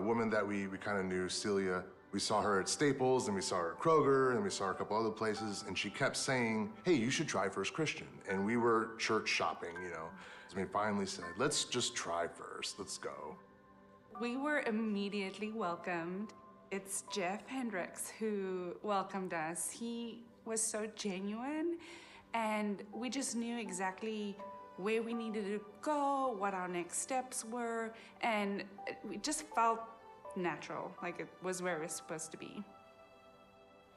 a woman that we, we kind of knew, Celia. We saw her at Staples, and we saw her at Kroger, and we saw her a couple other places, and she kept saying, hey, you should try First Christian. And we were church shopping, you know. So we finally said, let's just try first, let's go. We were immediately welcomed. It's Jeff Hendricks who welcomed us. He was so genuine, and we just knew exactly where we needed to go, what our next steps were, and it just felt natural, like it was where it was supposed to be.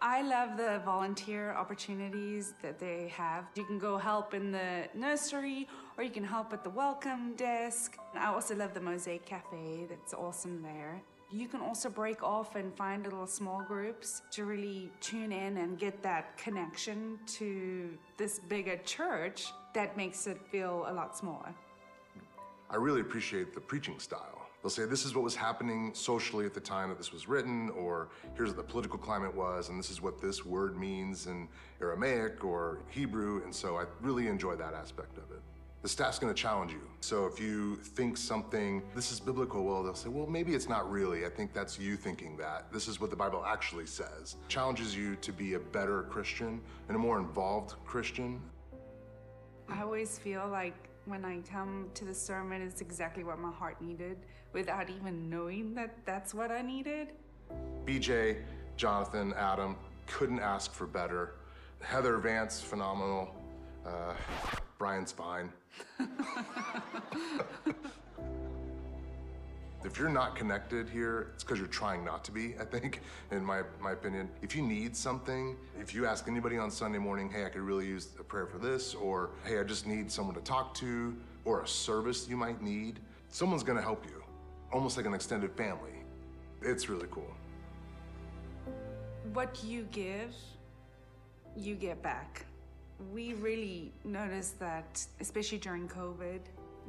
I love the volunteer opportunities that they have. You can go help in the nursery or you can help at the welcome desk. I also love the Mosaic Cafe, that's awesome there. You can also break off and find little small groups to really tune in and get that connection to this bigger church that makes it feel a lot smaller. I really appreciate the preaching style. They'll say, this is what was happening socially at the time that this was written, or here's what the political climate was, and this is what this word means in Aramaic or Hebrew, and so I really enjoy that aspect of it. The staff's gonna challenge you. So if you think something, this is biblical, well, they'll say, well, maybe it's not really. I think that's you thinking that. This is what the Bible actually says. Challenges you to be a better Christian and a more involved Christian. I always feel like when I come to the sermon, it's exactly what my heart needed without even knowing that that's what I needed. BJ, Jonathan, Adam, couldn't ask for better. Heather Vance, phenomenal. Uh, Brian's fine. if you're not connected here, it's because you're trying not to be, I think, in my, my opinion. If you need something, if you ask anybody on Sunday morning, hey, I could really use a prayer for this, or hey, I just need someone to talk to, or a service you might need, someone's gonna help you, almost like an extended family. It's really cool. What you give, you get back. We really noticed that, especially during COVID,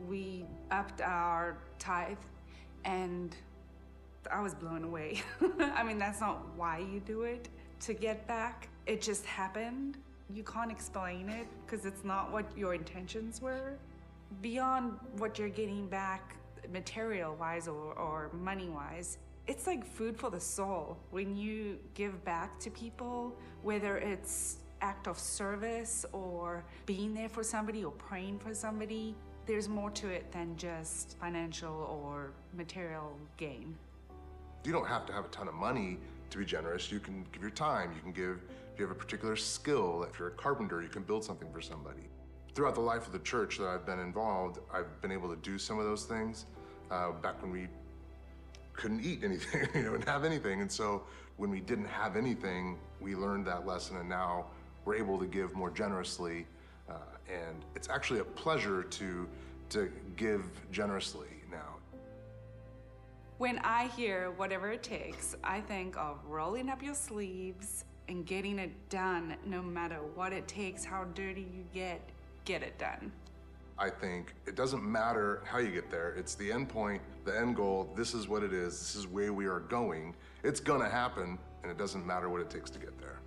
we upped our tithe and I was blown away. I mean, that's not why you do it to get back. It just happened. You can't explain it because it's not what your intentions were. Beyond what you're getting back material wise or, or money wise, it's like food for the soul when you give back to people, whether it's act of service or being there for somebody or praying for somebody. There's more to it than just financial or material gain. You don't have to have a ton of money to be generous. You can give your time. You can give, if you have a particular skill, if you're a carpenter, you can build something for somebody. Throughout the life of the church that I've been involved, I've been able to do some of those things uh, back when we couldn't eat anything, you know, and have anything. And so when we didn't have anything, we learned that lesson and now we're able to give more generously. Uh, and it's actually a pleasure to, to give generously now. When I hear whatever it takes, I think of rolling up your sleeves and getting it done no matter what it takes, how dirty you get, get it done. I think it doesn't matter how you get there. It's the end point, the end goal. This is what it is. This is where we are going. It's gonna happen, and it doesn't matter what it takes to get there.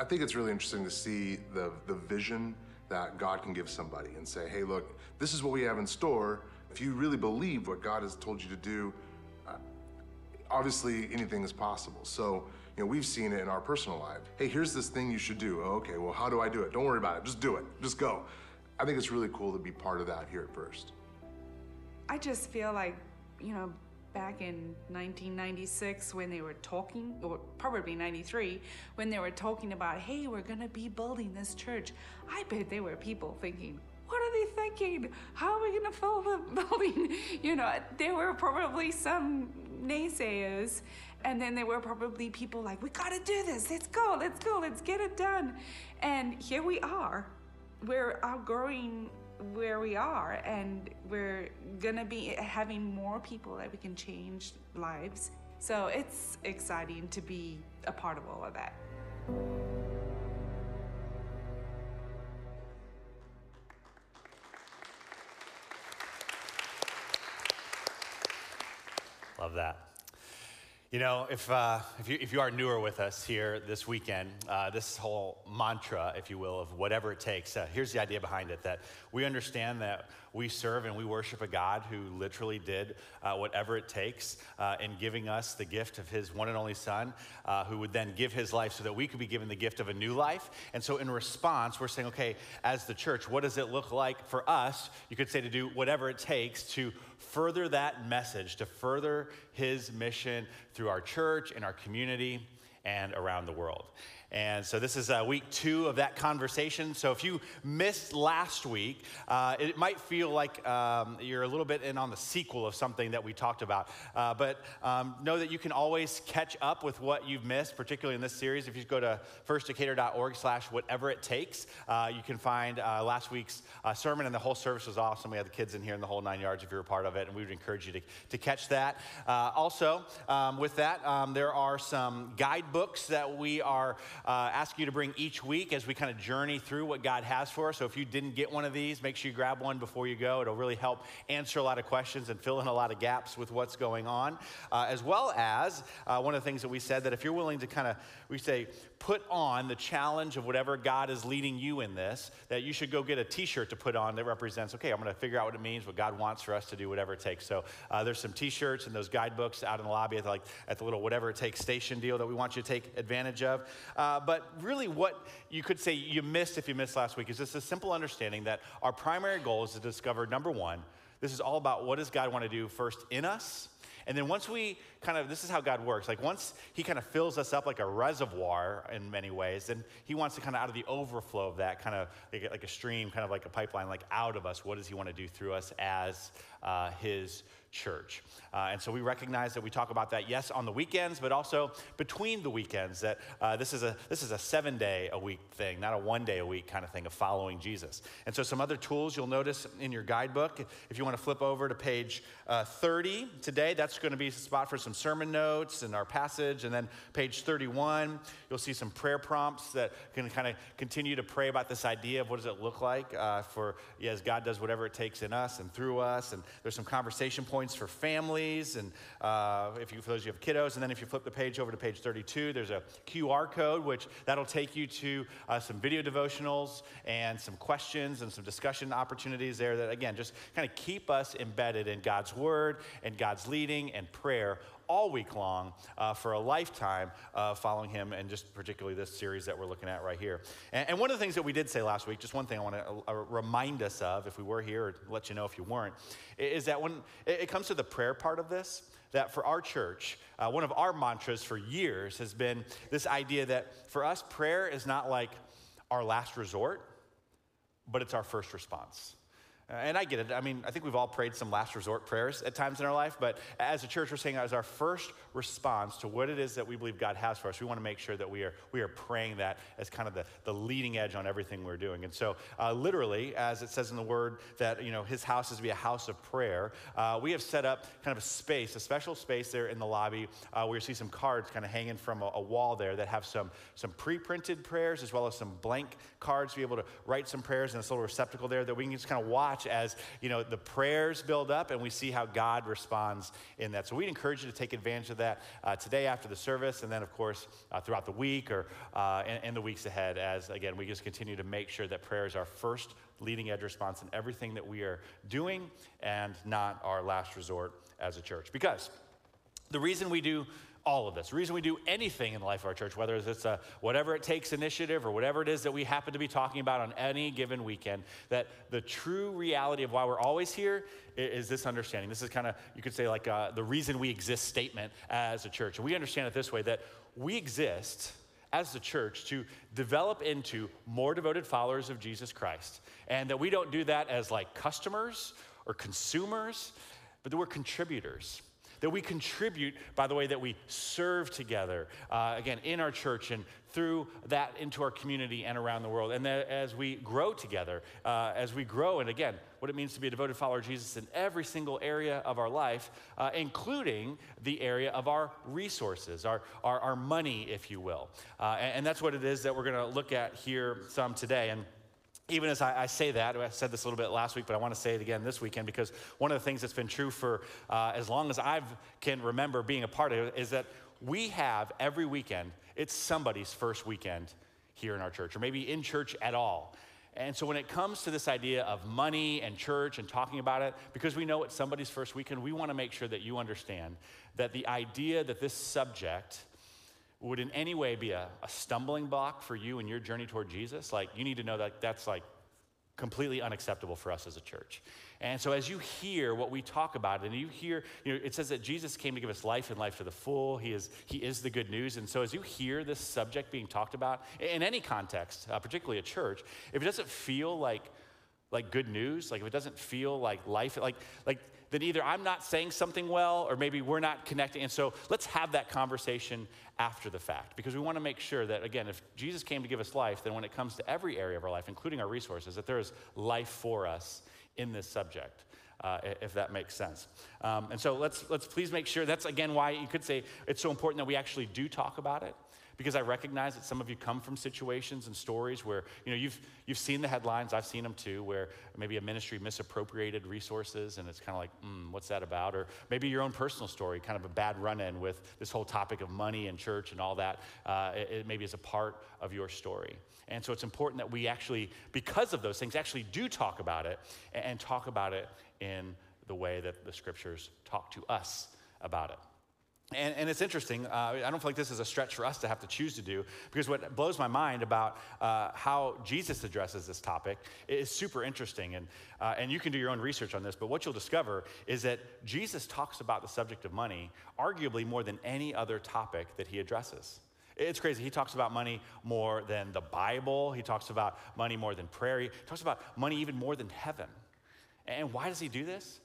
I think it's really interesting to see the, the vision that God can give somebody and say, hey, look, this is what we have in store. If you really believe what God has told you to do, uh, obviously anything is possible. So, you know, we've seen it in our personal life. Hey, here's this thing you should do. Oh, okay, well, how do I do it? Don't worry about it. Just do it. Just go. I think it's really cool to be part of that here at First. I just feel like, you know, back in 1996 when they were talking, or probably 93, when they were talking about, hey, we're gonna be building this church, I bet there were people thinking, what are they thinking? How are we gonna fill the building? You know, there were probably some naysayers, and then there were probably people like, we gotta do this, let's go, let's go, let's get it done. And here we are. We're outgrowing where we are and we're gonna be having more people that we can change lives so it's exciting to be a part of all of that Love that. You know, if, uh, if, you, if you are newer with us here this weekend, uh, this whole mantra, if you will, of whatever it takes, uh, here's the idea behind it that we understand that we serve and we worship a God who literally did uh, whatever it takes uh, in giving us the gift of his one and only Son, uh, who would then give his life so that we could be given the gift of a new life. And so, in response, we're saying, okay, as the church, what does it look like for us? You could say to do whatever it takes to further that message, to further his mission through our church and our community and around the world. And so this is uh, week two of that conversation. So if you missed last week, uh, it might feel like um, you're a little bit in on the sequel of something that we talked about. Uh, but um, know that you can always catch up with what you've missed, particularly in this series. If you go to firstdecatur.org slash whatever it takes, uh, you can find uh, last week's uh, sermon, and the whole service was awesome. We had the kids in here in the whole nine yards if you're a part of it, and we would encourage you to, to catch that. also, um, with that, um, there are some guidebooks that we are uh, ask you to bring each week as we kind of journey through what God has for us. So if you didn't get one of these, make sure you grab one before you go. It'll really help answer a lot of questions and fill in a lot of gaps with what's going on. Uh, as well as uh, one of the things that we said that if you're willing to kind of, we say, put on the challenge of whatever God is leading you in this, that you should go get a t shirt to put on that represents, okay, I'm going to figure out what it means, what God wants for us to do, whatever it takes. So uh, there's some t shirts and those guidebooks out in the lobby at the, like, at the little whatever it takes station deal that we want you to take advantage of. Uh, but really, what you could say you missed if you missed last week is just a simple understanding that our primary goal is to discover number one, this is all about what does God want to do first in us and then once we kind of, this is how God works. Like once He kind of fills us up like a reservoir in many ways, then He wants to kind of out of the overflow of that, kind of like, like a stream, kind of like a pipeline, like out of us, what does He want to do through us as uh, His church. Uh, and so we recognize that we talk about that, yes, on the weekends, but also between the weekends, that uh, this, is a, this is a seven day a week thing, not a one day a week kind of thing of following Jesus. And so some other tools you'll notice in your guidebook, if you want to flip over to page uh, 30 today, that's going to be a spot for some sermon notes and our passage. And then page 31, you'll see some prayer prompts that can kind of continue to pray about this idea of what does it look like uh, for, yeah, as God does whatever it takes in us and through us. And there's some conversation points points for families, and uh, if you, for those of you have kiddos, and then if you flip the page over to page 32, there's a QR code, which that'll take you to uh, some video devotionals and some questions and some discussion opportunities there that, again, just kind of keep us embedded in God's Word and God's leading and prayer all week long uh, for a lifetime of following him, and just particularly this series that we're looking at right here. And, and one of the things that we did say last week, just one thing I want to uh, remind us of, if we were here, or let you know if you weren't, is that when it, it comes to the prayer part of this, that for our church, uh, one of our mantras for years has been this idea that for us, prayer is not like our last resort, but it's our first response. Uh, and I get it. I mean, I think we've all prayed some last resort prayers at times in our life, but as a church, we're saying as our first response to what it is that we believe God has for us, we want to make sure that we are, we are praying that as kind of the, the leading edge on everything we're doing. And so, uh, literally, as it says in the word that, you know, his house is to be a house of prayer, uh, we have set up kind of a space, a special space there in the lobby uh, where you see some cards kind of hanging from a, a wall there that have some, some pre printed prayers as well as some blank cards to be able to write some prayers in this little receptacle there that we can just kind of watch watch as you know the prayers build up and we see how God responds in that. So we'd encourage you to take advantage of that uh, today after the service, and then of course uh, throughout the week or uh, the weeks ahead. As again, we just continue to make sure that prayer is our first leading edge response in everything that we are doing, and not our last resort as a church. Because the reason we do all of this. The reason we do anything in the life of our church, whether it's a whatever it takes initiative or whatever it is that we happen to be talking about on any given weekend, that the true reality of why we're always here is this understanding. This is kind of, you could say, like uh, the reason we exist statement as a church. And we understand it this way that we exist as the church to develop into more devoted followers of Jesus Christ. And that we don't do that as like customers or consumers, but that we're contributors that we contribute by the way that we serve together, uh, again, in our church and through that into our community and around the world. And that as we grow together, uh, as we grow, and again, what it means to be a devoted follower of Jesus in every single area of our life, uh, including the area of our resources, our, our, our money, if you will. Uh, and, and, that's what it is that we're going to look at here some today. And even as I, I, say that, I said this a little bit last week, but I want to say it again this weekend because one of the things that's been true for uh, as long as I can remember being a part of it is that we have every weekend, it's somebody's first weekend here in our church, or maybe in church at all. And so when it comes to this idea of money and church and talking about it, because we know it's somebody's first weekend, we want to make sure that you understand that the idea that this subject would in any way be a, a stumbling block for you in your journey toward Jesus, like you need to know that that's like completely unacceptable for us as a church. And so as you hear what we talk about, and you hear, you know, it says that Jesus came to give us life and life to the full. He is, he is the good news. And so as you hear this subject being talked about in any context, uh, particularly a church, if it doesn't feel like like good news, like if it doesn't feel like life, like like then either I'm not saying something well or maybe we're not connecting. And so let's have that conversation after the fact because we want to make sure that, again, if Jesus came to give us life, then when it comes to every area of our life, including our resources, that there is life for us in this subject. Uh, if that makes sense. Um, and so let's, let's please make sure that's again why you could say it's so important that we actually do talk about it because I recognize that some of you come from situations and stories where, you know, you've, you've seen the headlines, I've seen them too, where maybe a ministry misappropriated resources and it's kind of like, mm, what's that about? Or maybe your own personal story, kind of a bad run in with this whole topic of money and church and all that, uh, it, it maybe is a part of your story. And so it's important that we actually, because of those things, actually do talk about it and, and talk about it in the way that the scriptures talk to us about it. And, and, it's interesting. Uh, I don't feel like this is a stretch for us to have to choose to do because what blows my mind about uh, how Jesus addresses this topic is super interesting. And, uh, and you can do your own research on this, but what you'll discover is that Jesus talks about the subject of money arguably more than any other topic that he addresses. It's crazy. He talks about money more than the Bible, he talks about money more than prayer, he talks about money even more than heaven. And why does he do this?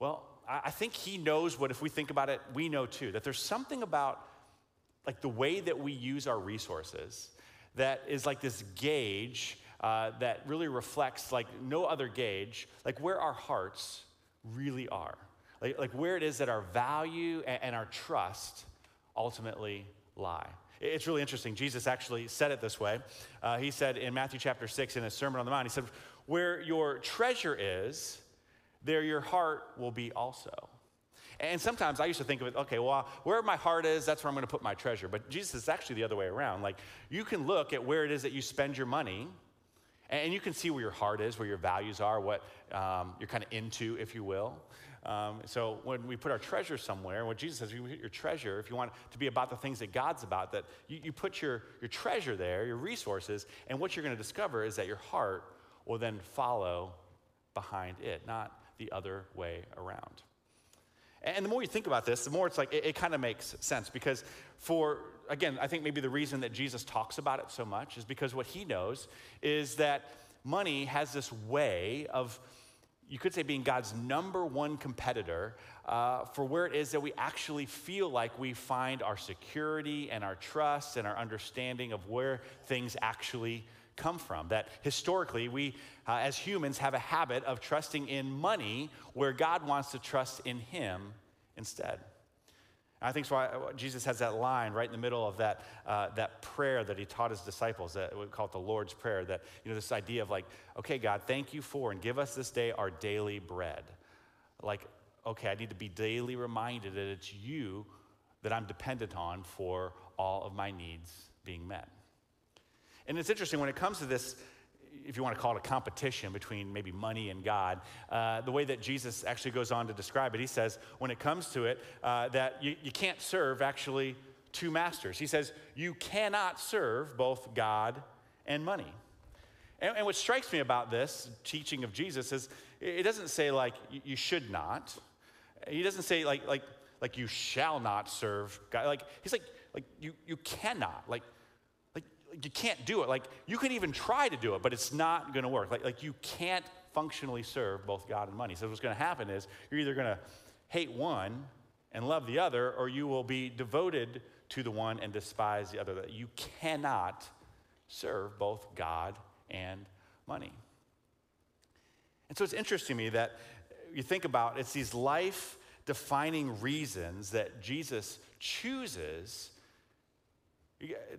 Well, I think he knows what, if we think about it, we know too, that there's something about like the way that we use our resources that is like this gauge uh, that really reflects like no other gauge, like where our hearts really are. Like, like where it is that our value and, and our trust ultimately lie. It's really interesting. Jesus actually said it this way. Uh, he said in Matthew chapter 6 in his Sermon on the Mount, he said, Where your treasure is, there your heart will be also. And sometimes I used to think of it, okay, well, where my heart is, that's where I'm going to put my treasure. But Jesus is actually the other way around. Like, you can look at where it is that you spend your money, and you can see where your heart is, where your values are, what um, you're kind of into, if you will. Um, so when we put our treasure somewhere, what Jesus says, you put your treasure, if you want to be about the things that God's about, that you, you put your, your treasure there, your resources, and what you're going to discover is that your heart will then follow behind it, not the other way around. And the more you think about this, the more it's like it, it kind of makes sense because, for again, I think maybe the reason that Jesus talks about it so much is because what he knows is that money has this way of, you could say, being God's number one competitor uh, for where it is that we actually feel like we find our security and our trust and our understanding of where things actually come from. That historically, we uh, as humans have a habit of trusting in money where God wants to trust in Him instead. And I think that's why Jesus has that line right in the middle of that, uh, that prayer that he taught his disciples, that we call it the Lord's Prayer, that, you know, this idea of like, okay, God, thank you for, and give us this day our daily bread. Like, okay, I need to be daily reminded that it's you that I'm dependent on for all of my needs being met. And it's interesting when it comes to this, if you want to call it a competition between maybe money and God, uh, the way that Jesus actually goes on to describe it, he says, when it comes to it, uh, that you, you can't serve actually two masters. He says, you cannot serve both God and money. And, and what strikes me about this teaching of Jesus is it doesn't say like you should not. He doesn't say like like like you shall not serve God. Like he's like like you you cannot. Like you can't do it. Like, you can even try to do it, but it's not going to work. Like, like, you can't functionally serve both God and money. So, what's going to happen is you're either going to hate one and love the other, or you will be devoted to the one and despise the other. That You cannot serve both God and money. And so, it's interesting to me that you think about it's these life defining reasons that Jesus chooses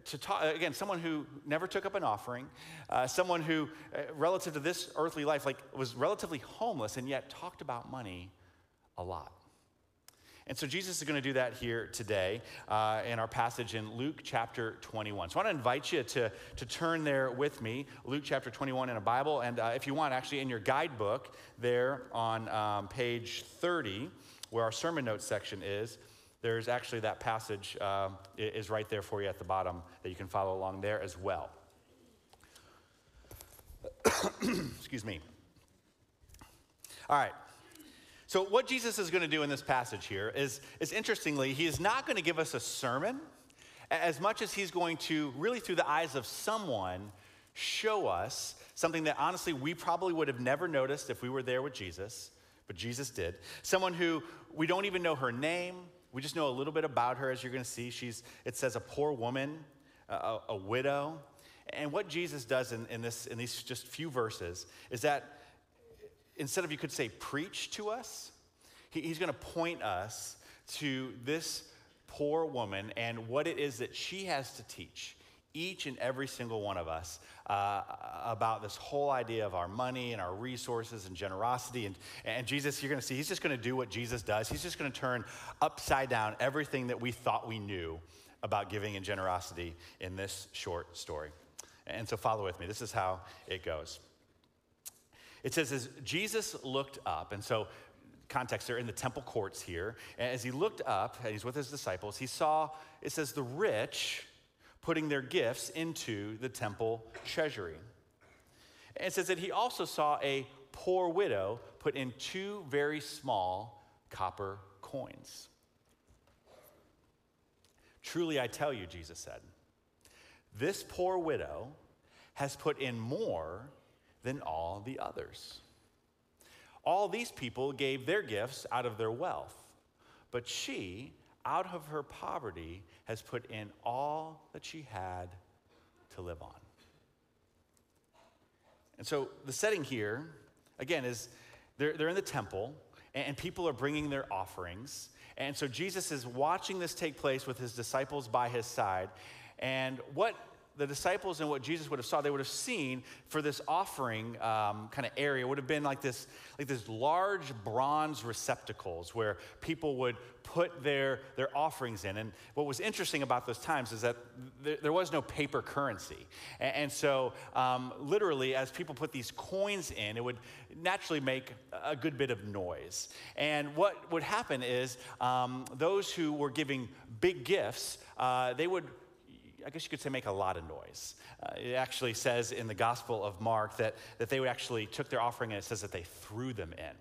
to talk, again, someone who never took up an offering, uh, someone who, uh, relative to this earthly life, like was relatively homeless and yet talked about money a lot. And so Jesus is going to do that here today uh, in our passage in Luke chapter 21. So I want to invite you to, to turn there with me, Luke chapter 21 in a Bible. And uh, if you want, actually, in your guidebook there on um, page 30, where our sermon notes section is, there's actually that passage uh, is right there for you at the bottom that you can follow along there as well. Excuse me. All right. So, what Jesus is going to do in this passage here is, is interestingly, he is not going to give us a sermon as much as he's going to, really through the eyes of someone, show us something that honestly we probably would have never noticed if we were there with Jesus, but Jesus did. Someone who we don't even know her name, we just know a little bit about her, as you're going to see. She's, it says, a poor woman, a, a widow. And what Jesus does in, in, this, in these just few verses is that instead of, you could say, preach to us, he, he's going to point us to this poor woman and what it is that she has to teach each and every single one of us uh, about this whole idea of our money and our resources and generosity. And, and Jesus, you're going to see, he's just going to do what Jesus does. He's just going to turn upside down everything that we thought we knew about giving and generosity in this short story. And so follow with me. This is how it goes. It says, as Jesus looked up, and so context, they're in the temple courts here. And as he looked up, and he's with his disciples, he saw, it says, the rich putting their gifts into the temple treasury. And it says that he also saw a poor widow put in two very small copper coins. Truly, I tell you, Jesus said, this poor widow has put in more than all the others. All these people gave their gifts out of their wealth, but she, out of her poverty, has put in all that she had to live on. And so the setting here, again, is they're, they're in the temple and people are bringing their offerings. And so Jesus is watching this take place with his disciples by his side. And what the disciples and what Jesus would have saw, they would have seen for this offering um, kind of area would have been like this, like this large bronze receptacles where people would put their, their offerings in. And what was interesting about those times is that there, was no paper currency. And, and so, um, literally, as people put these coins in, it would naturally make a good bit of noise. And what would happen is um, those who were giving big gifts, uh, they would I guess you could say, make a lot of noise. Uh, it actually says in the Gospel of Mark that, that they actually took their offering and it says that they threw them in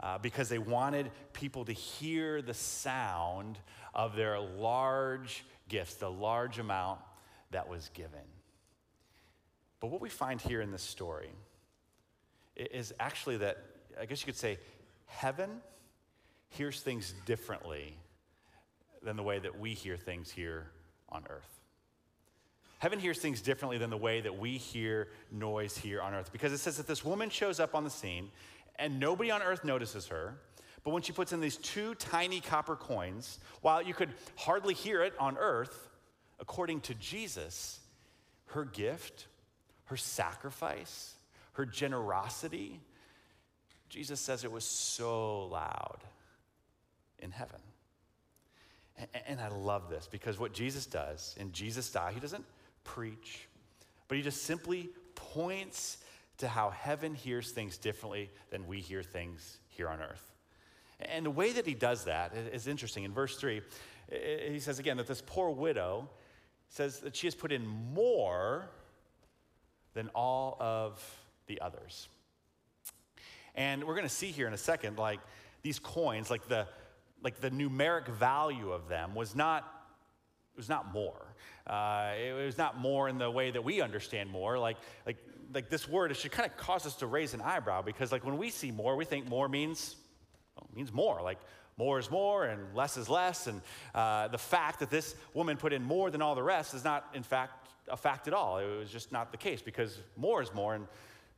uh, because they wanted people to hear the sound of their large gifts, the large amount that was given. But what we find here in this story is actually that, I guess you could say, heaven hears things differently than the way that we hear things here on earth. Heaven hears things differently than the way that we hear noise here on earth because it says that this woman shows up on the scene and nobody on earth notices her. But when she puts in these two tiny copper coins, while you could hardly hear it on earth, according to Jesus, her gift, her sacrifice, her generosity, Jesus says it was so loud in heaven. And I love this because what Jesus does in Jesus' style, he doesn't preach, but he just simply points to how heaven hears things differently than we hear things here on earth. And the way that he does that is interesting. In verse 3, he says again that this poor widow says that she has put in more than all of the others. And we're going to see here in a second, like these coins, like the, like the numeric value of them was not was not more. Uh, it was not more in the way that we understand more. Like, like, like this word, it should kind of cause us to raise an eyebrow because, like, when we see more, we think more means well, means more. Like, more is more and less is less. And uh, the fact that this woman put in more than all the rest is not, in fact, a fact at all. It was just not the case because more is more and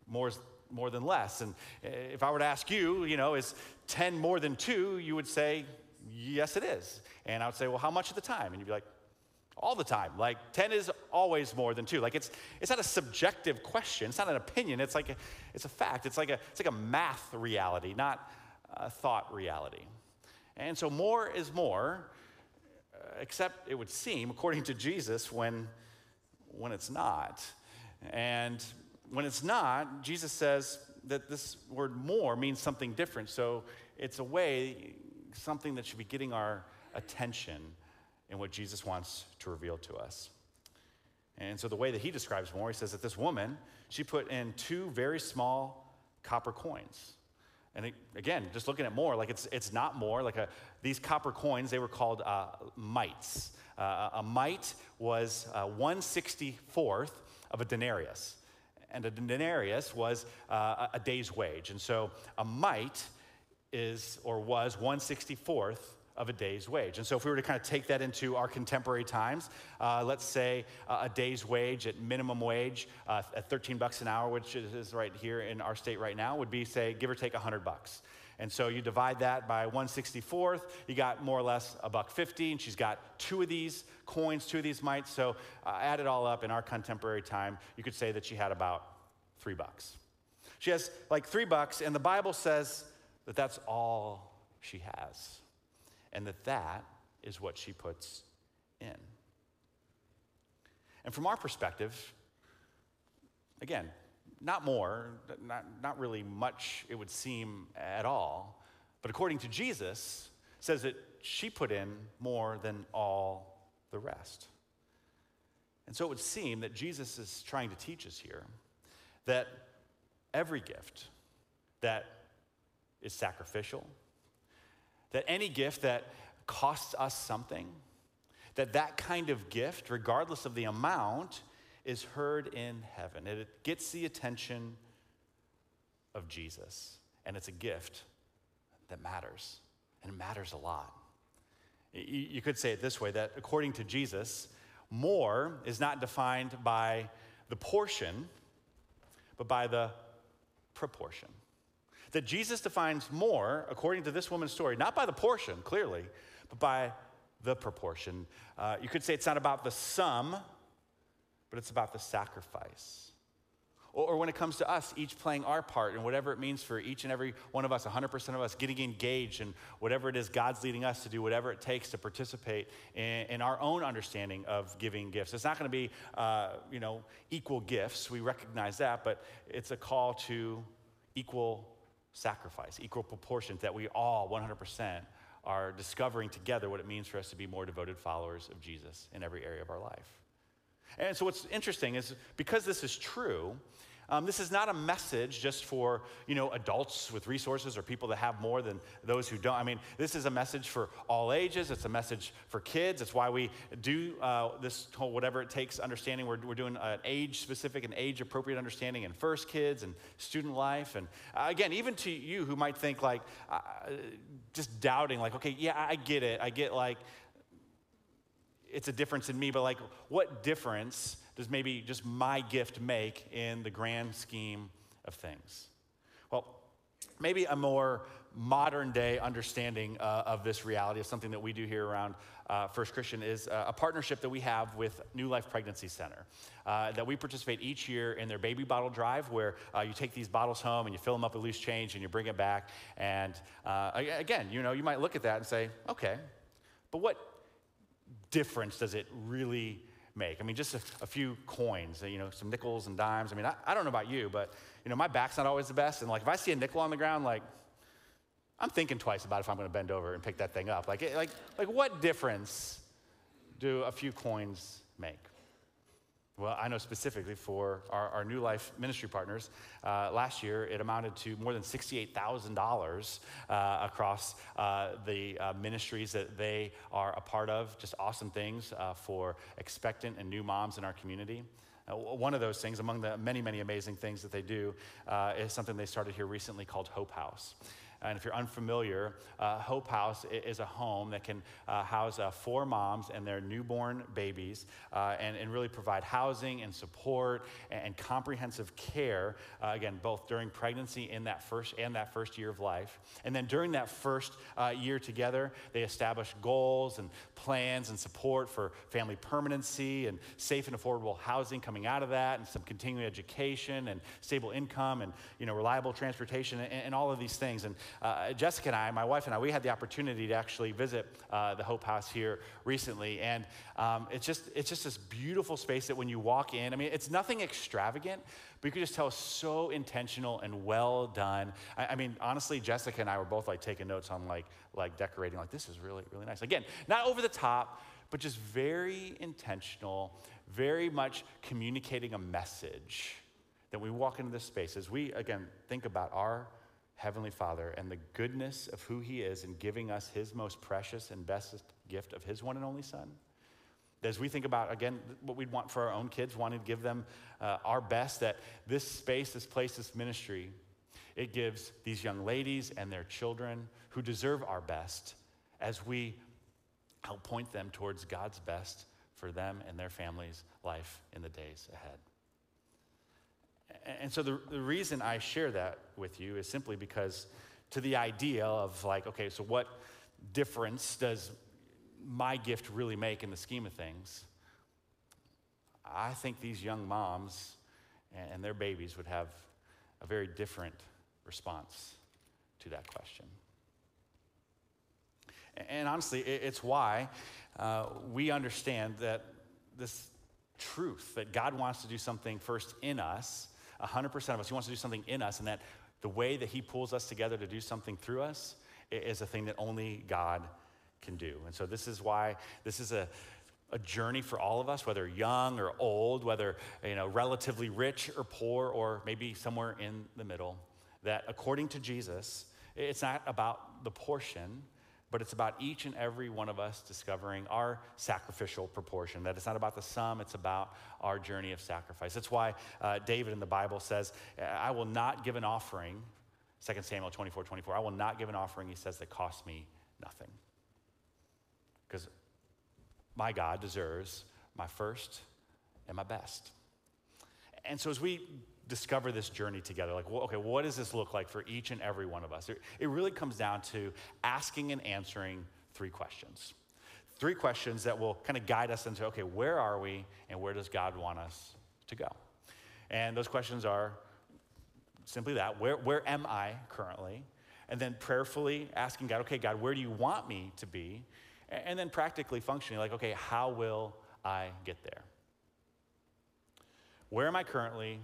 more is more than less. And uh, if I were to ask you, you know, is 10 more than 2, you would say, yes, it is. And I would say, well, how much at the time? And you'd be like, all the time. Like 10 is always more than 2. Like it's it's not a subjective question. It's not an opinion. It's like a, it's a fact. It's like a it's like a math reality, not a thought reality. And so more is more, uh, except it would seem according to Jesus when when it's not. And when it's not, Jesus says that this word more means something different. So it's a way something that should be getting our attention in what Jesus wants to reveal to us. And so the way that he describes more, he says that this woman, she put in two very small copper coins. And it, again, just looking at more, like it's, it's not more. Like a, these copper coins, they were called uh, mites. Uh, a mite was uh, 164th of a denarius. And a denarius was uh, a day's wage. And so a mite is or was 164th of a day's wage. And so, if we were to kind of take that into our contemporary times, uh, let's say uh, a day's wage at minimum wage uh, at 13 bucks an hour, which is right here in our state right now, would be, say, give or take 100 bucks. And so you divide that by 164th, you got more or less a buck 50, and she's got two of these coins, two of these mites. So uh, add it all up in our contemporary time, you could say that she had about three bucks. She has like three bucks, and the Bible says that that's all she has and that that is what she puts in. And from our perspective, again, not more, not, not really much, it would seem at all, but according to Jesus, says that she put in more than all the rest. And so it would seem that Jesus is trying to teach us here that every gift that is sacrificial, that any gift that costs us something, that that kind of gift, regardless of the amount, is heard in heaven. It gets the attention of Jesus, and it's a gift that matters, and it matters a lot. You could say it this way that according to Jesus, more is not defined by the portion, but by the proportion. That Jesus defines more, according to this woman's story, not by the portion, clearly, but by the proportion. Uh, you could say it's not about the sum, but it's about the sacrifice. Or, or, when it comes to us, each playing our part and whatever it means for each and every one of us, 100% of us, getting engaged in whatever it is God's leading us to do, whatever it takes to participate in, in our own understanding of giving gifts. It's not going to be, uh, you know, equal gifts. We recognize that, but it's a call to equal sacrifice, equal proportions, that we all 100% are discovering together what it means for us to be more devoted followers of Jesus in every area of our life. And so, what's interesting is because this is true, um, this is not a message just for you know adults with resources or people that have more than those who don't. I mean, this is a message for all ages. It's a message for kids. It's why we do uh, this whole whatever it takes understanding. We're, we're doing an age specific and age appropriate understanding in first kids and student life. And uh, again, even to you who might think like uh, just doubting, like, okay, yeah, I get it. I get like it's a difference in me, but like, what difference does maybe just my gift make in the grand scheme of things? Well, maybe a more modern day understanding uh, of this reality of something that we do here around uh, First Christian is uh, a partnership that we have with New Life Pregnancy Center. Uh, that we participate each year in their baby bottle drive, where uh, you take these bottles home and you fill them up with loose change and you bring it back. And uh, again, you know, you might look at that and say, okay, but what difference does it really make? I mean, just a, a, few coins, you know, some nickels and dimes. I mean, I, I don't know about you, but, you know, my back's not always the best. And like, if I see a nickel on the ground, like, I'm thinking twice about if I'm going to bend over and pick that thing up. Like, like, like, what difference do a few coins make? Well, I know specifically for our, our New Life ministry partners, uh, last year it amounted to more than $68,000 uh, across uh, the uh, ministries that they are a part of. Just awesome things uh, for expectant and new moms in our community. Uh, one of those things, among the many, many amazing things that they do, is something they started here recently called Hope House. And if you're unfamiliar, uh, Hope House is a home that can uh, house uh, four moms and their newborn babies uh, and, and really provide housing and support and, and comprehensive care, uh, again, both during pregnancy in that first, and that first year of life. And then during that first uh, year together, they establish goals and plans and support for family permanency and safe and affordable housing coming out of that and some continuing education and stable income and you know, reliable transportation and, and all of these things. And uh, Jessica and I, my wife and I, we had the opportunity to actually visit uh, the Hope House here recently. And um, it's, just, it's just this beautiful space that when you walk in, I mean, it's nothing extravagant, but you could just tell so intentional and well done. I, I, mean, honestly, Jessica and I were both like taking notes on like, like decorating, like, this is really, really nice. Again, not over the top, but just very intentional, very much communicating a message that we walk into this space as we, again, think about our Heavenly Father and the goodness of who He is in giving us His most precious and best gift of His one and only Son. As we think about, again, what we'd want for our own kids, wanting to give them uh, our best, that this space, this place, this ministry, it gives these young ladies and their children who deserve our best as we help point them towards God's best for them and their families' life in the days ahead. And so the, the reason I share that with you is simply because to the idea of like, okay, so what difference does my gift really make in the scheme of things? I think these young moms and their babies would have a very different response to that question. And honestly, it's why uh, we understand that this truth that God wants to do something first in us 100% of us. He wants to do something in us, and that the way that He pulls us together to do something through us is a thing that only God can do. And so, this is why this is a, a journey for all of us, whether young or old, whether you know, relatively rich or poor, or maybe somewhere in the middle. That according to Jesus, it's not about the portion, but it's about each and every one of us discovering our sacrificial proportion. That it's not about the sum, it's about our journey of sacrifice. That's why uh, David in the Bible says, I will not give an offering, 2 Samuel 24 24, I will not give an offering, he says, that costs me nothing. Because my God deserves my first and my best. And so as we discover this journey together. Like, well, okay, what does this look like for each and every one of us? It, really comes down to asking and answering three questions. Three questions that will kind of guide us into okay, where are we and where does God want us to go? And those questions are simply that where, where am I currently? And then prayerfully asking God, okay, God, where do you want me to be? And then practically functioning like, okay, how will I get there? Where am I currently?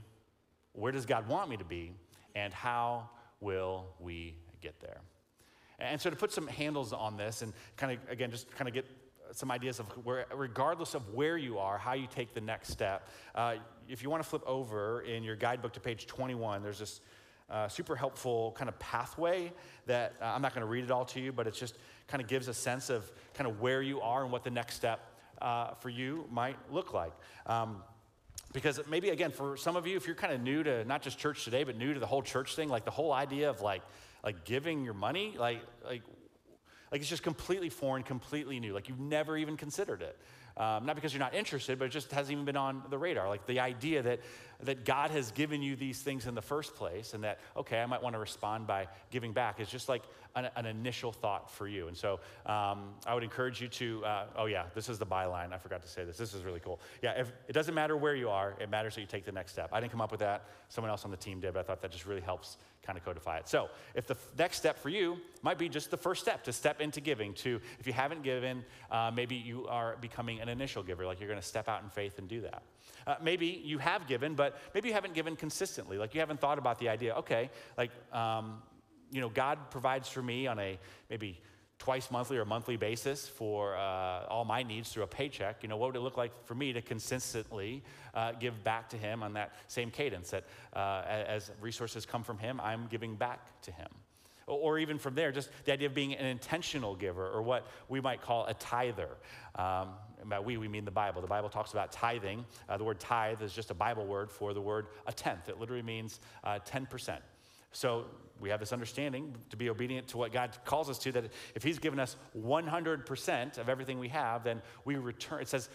Where does God want me to be, and how will we get there? And so, to put some handles on this and kind of, again, just kind of get some ideas of where, regardless of where you are, how you take the next step. Uh, if you want to flip over in your guidebook to page 21, there's this uh, super helpful kind of pathway that uh, I'm not going to read it all to you, but it just kind of gives a sense of kind of where you are and what the next step uh, for you might look like. Um, because maybe, again, for some of you, if you're kind of new to not just church today, but new to the whole church thing, like the whole idea of like, like giving your money, like, like, like it's just completely foreign, completely new. Like you've never even considered it. Um, not because you're not interested, but it just hasn't even been on the radar. Like the idea that, that God has given you these things in the first place and that, okay, I might want to respond by giving back is just like an, an initial thought for you. And so um, I would encourage you to, uh, oh yeah, this is the byline. I forgot to say this. This is really cool. Yeah, if, it doesn't matter where you are, it matters that you take the next step. I didn't come up with that. Someone else on the team did, but I thought that just really helps kind of codify it. So, if the f- next step for you might be just the first step to step into giving, to if you haven't given, uh, maybe you are becoming an initial giver, like you're going to step out in faith and do that. Uh, maybe you have given, but maybe you haven't given consistently. Like you haven't thought about the idea, okay, like, um, you know, God provides for me on a maybe twice monthly or monthly basis for uh, all my needs through a paycheck, you know, what would it look like for me to consistently uh, give back to him on that same cadence that uh, as resources come from him, I'm giving back to him? Or even from there, just the idea of being an intentional giver, or what we might call a tither. Um, by we, we mean the Bible. The Bible talks about tithing. Uh, the word tithe is just a Bible word for the word a tenth. It literally means 10%. Uh, So we have this understanding to be obedient to what God calls us to, that if He's given us 100% of everything we have, then we return. It says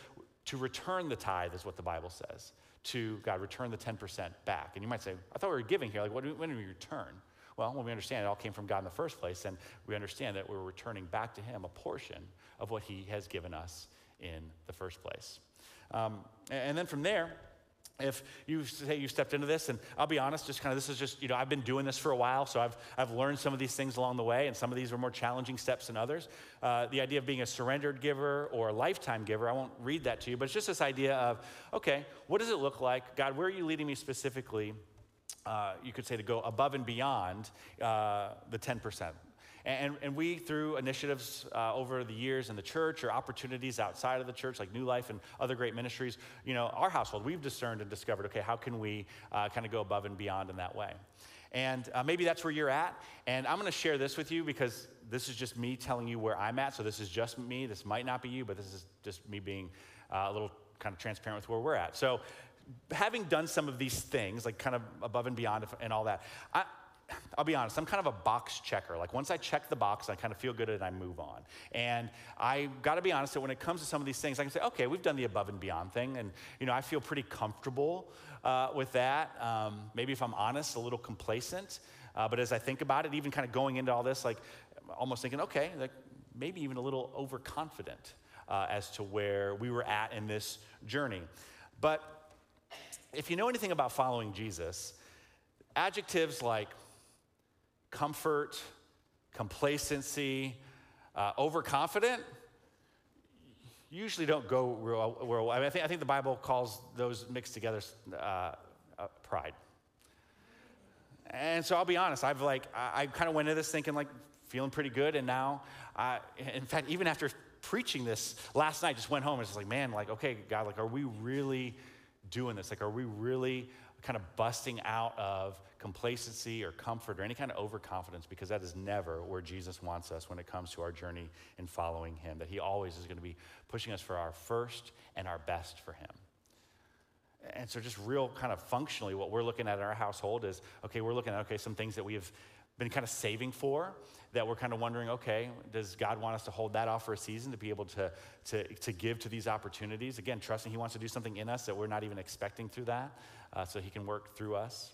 to return the tithe, is what the Bible says. To God, return the 10% back. And you might say, I thought we were giving here. Like, what when we return? Well, when we understand it all came from God in the first place, then we understand that we're returning back to Him a portion of what He has given us in the first place. Um, and then from there, if you say you stepped into this and i'll be honest just kind of this is just you know i've been doing this for a while so i've, I've learned some of these things along the way and some of these were more challenging steps than others. Uh, the idea of being a surrendered giver or a lifetime giver i won't read that to you but it's just this idea of okay what does it look like? God where are you leading me specifically uh, you could say to go above and beyond uh, the 10% and, and we, through initiatives uh, over the years in the church or opportunities outside of the church, like New Life and other great ministries, you know, our household, we've discerned and discovered, okay, how can we uh, kind of go above and beyond in that way? And uh, maybe that's where you're at. And I'm going to share this with you because this is just me telling you where I'm at. So this is just me. This might not be you, but this is just me being uh, a little kind of transparent with where we're at. So having done some of these things, like kind of above and beyond and all that, I, I'll be honest, I'm kind of a box checker. Like once I check the box, I kind of feel good and I move on. And I got to be honest that when it comes to some of these things, I can say, okay, we've done the above and beyond thing, and you know I feel pretty comfortable uh, with that. Um, maybe if I'm honest, a little complacent. Uh, but as I think about it, even kind of going into all this, like almost thinking, okay, like maybe even a little overconfident uh, as to where we were at in this journey. But if you know anything about following Jesus, adjectives like comfort, complacency, uh, overconfident usually don't go real well. I, mean, I, think, I think the Bible calls those mixed together uh, uh, pride. And so I'll be honest, I've like, I, I kind of went into this thinking like, feeling pretty good. And now, in fact, even after preaching this last night, just went home and was like, man, like, okay, God, like, are we really doing this? Like, are we really kind of busting out of complacency or comfort or any kind of overconfidence because that is never where Jesus wants us when it comes to our journey in following him. That he always is going to be pushing us for our first and our best for him. And so, just real kind of functionally, what we're looking at in our household is okay, we're looking at okay, some things that we have been kind of saving for that we're kind of wondering okay, does God want us to hold that off for a season to be able to, to, to give to these opportunities? Again, trusting He wants to do something in us that we're not even expecting through that uh, so He can work through us.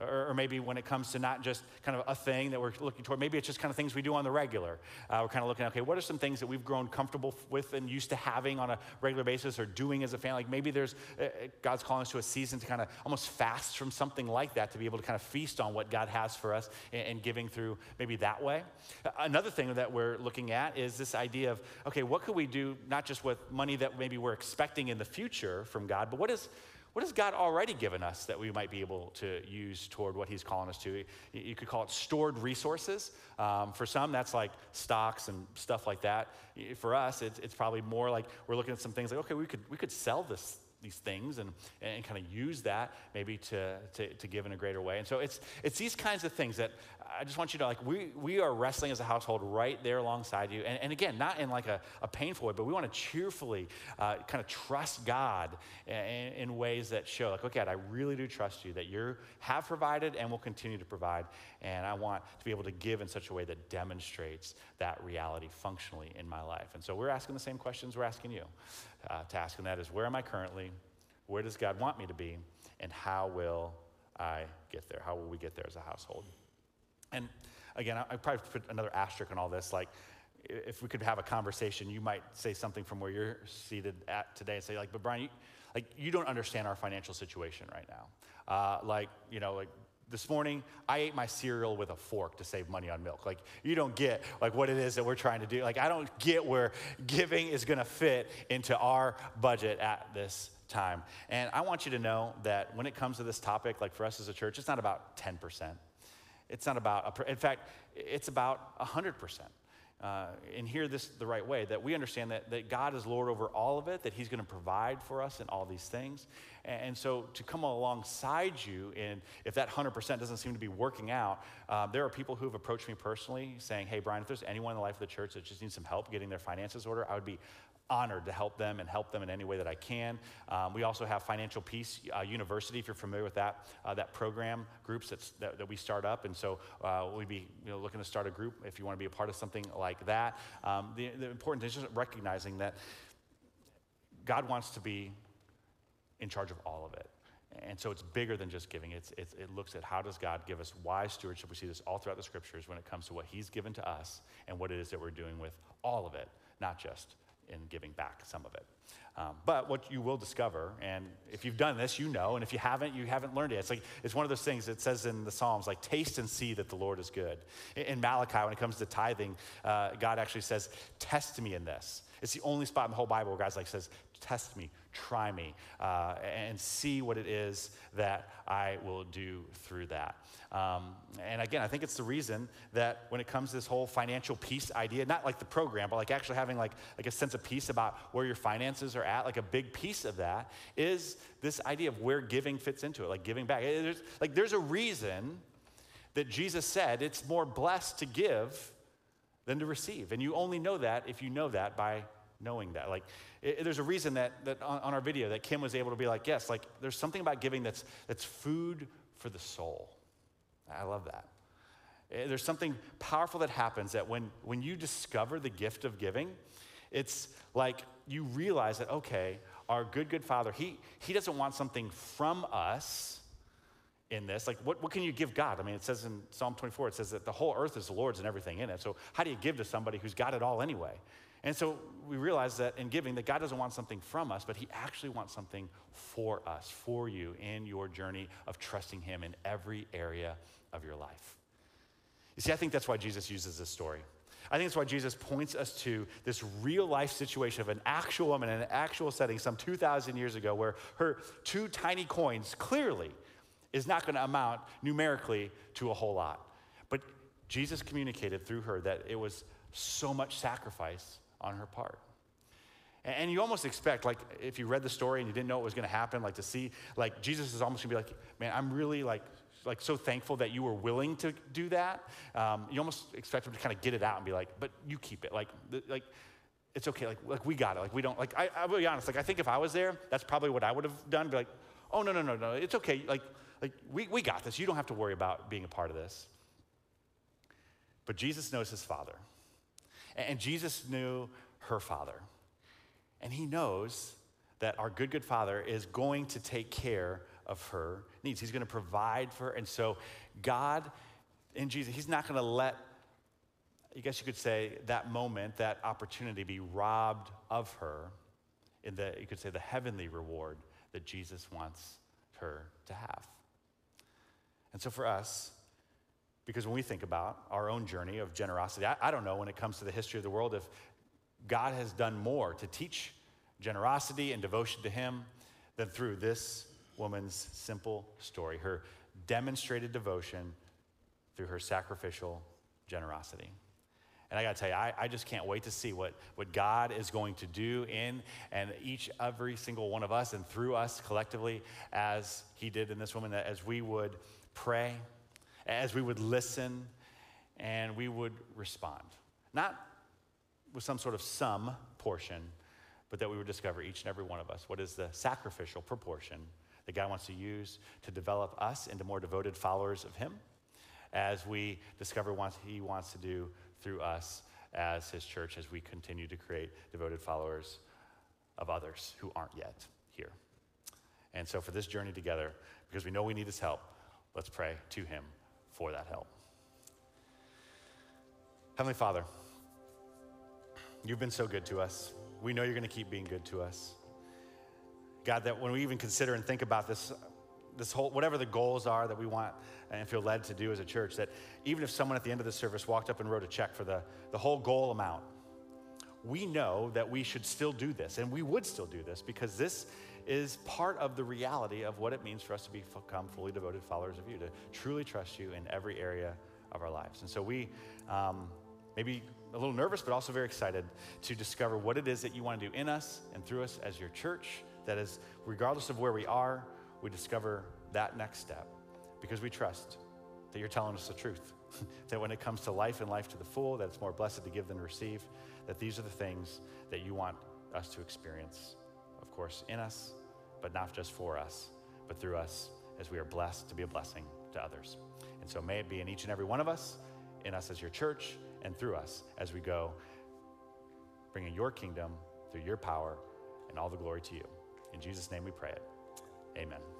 Or, or, maybe when it comes to not just kind of a thing that we're looking toward, maybe it's just kind of things we do on the regular. Uh, we're kind of looking okay, what are some things that we've grown comfortable with and used to having on a regular basis or doing as a family? Like maybe there's, uh, uh, God's calling us to a season to kind of almost fast from something like that to be able to kind of feast on what God has for us and, and giving through maybe that way. Another thing that we're looking at is this idea of, okay, what could we do not just with money that maybe we're expecting in the future from God, but what is, what has God already given us that we might be able to use toward what He's calling us to? You could call it stored resources. Um, for some, that's like stocks and stuff like that. For us, it's, it's probably more like we're looking at some things like, okay, we could, we could sell this these things and, and kind of use that maybe to, to, to, give in a greater way. And so it's, it's these kinds of things that I just want you to like, we, we are wrestling as a household right there alongside you. And, and again, not in like a, a painful way, but we want to cheerfully uh, kind of trust God in, in, ways that show like, okay, God, I really do trust you that you have provided and will continue to provide. And I want to be able to give in such a way that demonstrates that reality functionally in my life. And so we're asking the same questions we're asking you uh, task, and that is where am I currently? Where does God want me to be? And how will I get there? How will we get there as a household? And again, I, I probably put another asterisk on all this. Like, if we could have a conversation, you might say something from where you're seated at today and say, like, but Brian, you, like, you don't understand our financial situation right now. Uh, like, you know, like this morning i ate my cereal with a fork to save money on milk. Like you don't get like what it is that we're trying to do. Like i don't get where giving is going to fit into our budget at this time. And i want you to know that when it comes to this topic like for us as a church it's not about 10% it's not about a, in fact it's about 100% uh, and hear this the right way that we understand that, that God is Lord over all of it, that He's going to provide for us in all these things, And so to come alongside you, and if that 100% doesn't seem to be working out, um, there are people who have approached me personally saying, hey, Brian, if there's anyone in the life of the church that just needs some help getting their finances order, I would be honored to help them and help them in any way that I can. Um, we also have Financial Peace uh, University, if you're familiar with that, uh, that program, groups that, that we start up. And so uh, we'd be you know, looking to start a group if you want to be a part of something like that. Um, the, the important thing is just recognizing that God wants to be in charge of all of it. And so it's bigger than just giving. It's, it's, it looks at how does God give us wise stewardship. We see this all throughout the scriptures when it comes to what He's given to us and what it is that we're doing with all of it, not just in giving back some of it. Um, but what you will discover, and if you've done this, you know, and if you haven't, you haven't learned it. It's like it's one of those things that says in the Psalms, like taste and see that the Lord is good. In, Malachi, when it comes to tithing, uh, God actually says, "Test me in this." It's the only spot in the whole Bible where God like says, "Test me, try me, uh, and see what it is that I will do through that." Um, and again, I think it's the reason that when it comes to this whole financial peace idea, not like the program, but like actually having like, like a sense of peace about where your finances are at, like a big piece of that is this idea of where giving fits into it, like giving back. There's, like there's a reason that Jesus said it's more blessed to give than to receive. And you only know that if you know that by knowing that. Like, it, there's a reason that, that on, on, our video that Kim was able to be like, yes, like, there's something about giving that's, that's food for the soul. I love that. Eh, there's something powerful that happens that when, when you discover the gift of giving, it's like you realize that, okay, our good, good Father, He, he doesn't want something from us in this. Like, what, what can you give God? I mean, it says in Psalm 24, it says that the whole earth is the Lord's and everything in it. So, how do you give to somebody who's got it all anyway? And so we realize that in giving, that God doesn't want something from us, but He actually wants something for us, for you in your journey of trusting Him in every area of your life. You see, I think that's why Jesus uses this story. I think that's why Jesus points us to this real life situation of an actual woman in an actual setting some 2,000 years ago where her two tiny coins clearly is not going to amount numerically to a whole lot. But Jesus communicated through her that it was so much sacrifice on her part. And you almost expect, like, if you read the story and you didn't know what was going to happen, like to see, like, Jesus is almost going to be like, man, I'm really like like so thankful that you were willing to do that. Um, you almost expect them to kind of get it out and be like, but you keep it. Like, like it's okay. Like, like we got it. Like we don't. Like I, I'll be honest. Like I think if I was there, that's probably what I would have done. Be like, oh no no no no, it's okay. Like like we we got this. You don't have to worry about being a part of this. But Jesus knows his father, and Jesus knew her father, and he knows that our good good father is going to take care of her needs. He's going to provide for her. And so, God in Jesus, He's not going to let, I guess you could say, that moment, that opportunity be robbed of her in the, you could say, the heavenly reward that Jesus wants her to have. And so, for us, because when we think about our own journey of generosity, I, I don't know when it comes to the history of the world if God has done more to teach generosity and devotion to Him than through this woman's simple story, her demonstrated devotion through her sacrificial generosity. And I got to tell you, I, I, just can't wait to see what, what God is going to do in and each, every single one of us and through us collectively as He did in this woman, that as we would pray, as we would listen, and we would respond. Not with some sort of sum portion, but that we would discover each and every one of us what is the sacrificial proportion that God wants to use to develop us into more devoted followers of Him as we discover what He wants to do through us as His church as we continue to create devoted followers of others who aren't yet here. And so, for this journey together, because we know we need His help, let's pray to Him for that help. Heavenly Father, you've been so good to us. We know you're going to keep being good to us. God, that when we even consider and think about this, this whole, whatever the goals are that we want and feel led to do as a church, that even if someone at the end of the service walked up and wrote a check for the, the whole goal amount, we know that we should still do this, and we would still do this because this is part of the reality of what it means for us to become fully devoted followers of you, to truly trust you in every area of our lives. And so we um, maybe a little nervous, but also very excited to discover what it is that you want to do in us and through us as your church that is, regardless of where we are, we discover that next step because we trust that you're telling us the truth. that when it comes to life and life to the full, that it's more blessed to give than receive, that these are the things that you want us to experience, of course, in us, but not just for us, but through us as we are blessed to be a blessing to others. And so may it be in each and every one of us, in us as your church, and through us as we go, bringing your kingdom through your power and all the glory to you. In Jesus' name we pray it. Amen.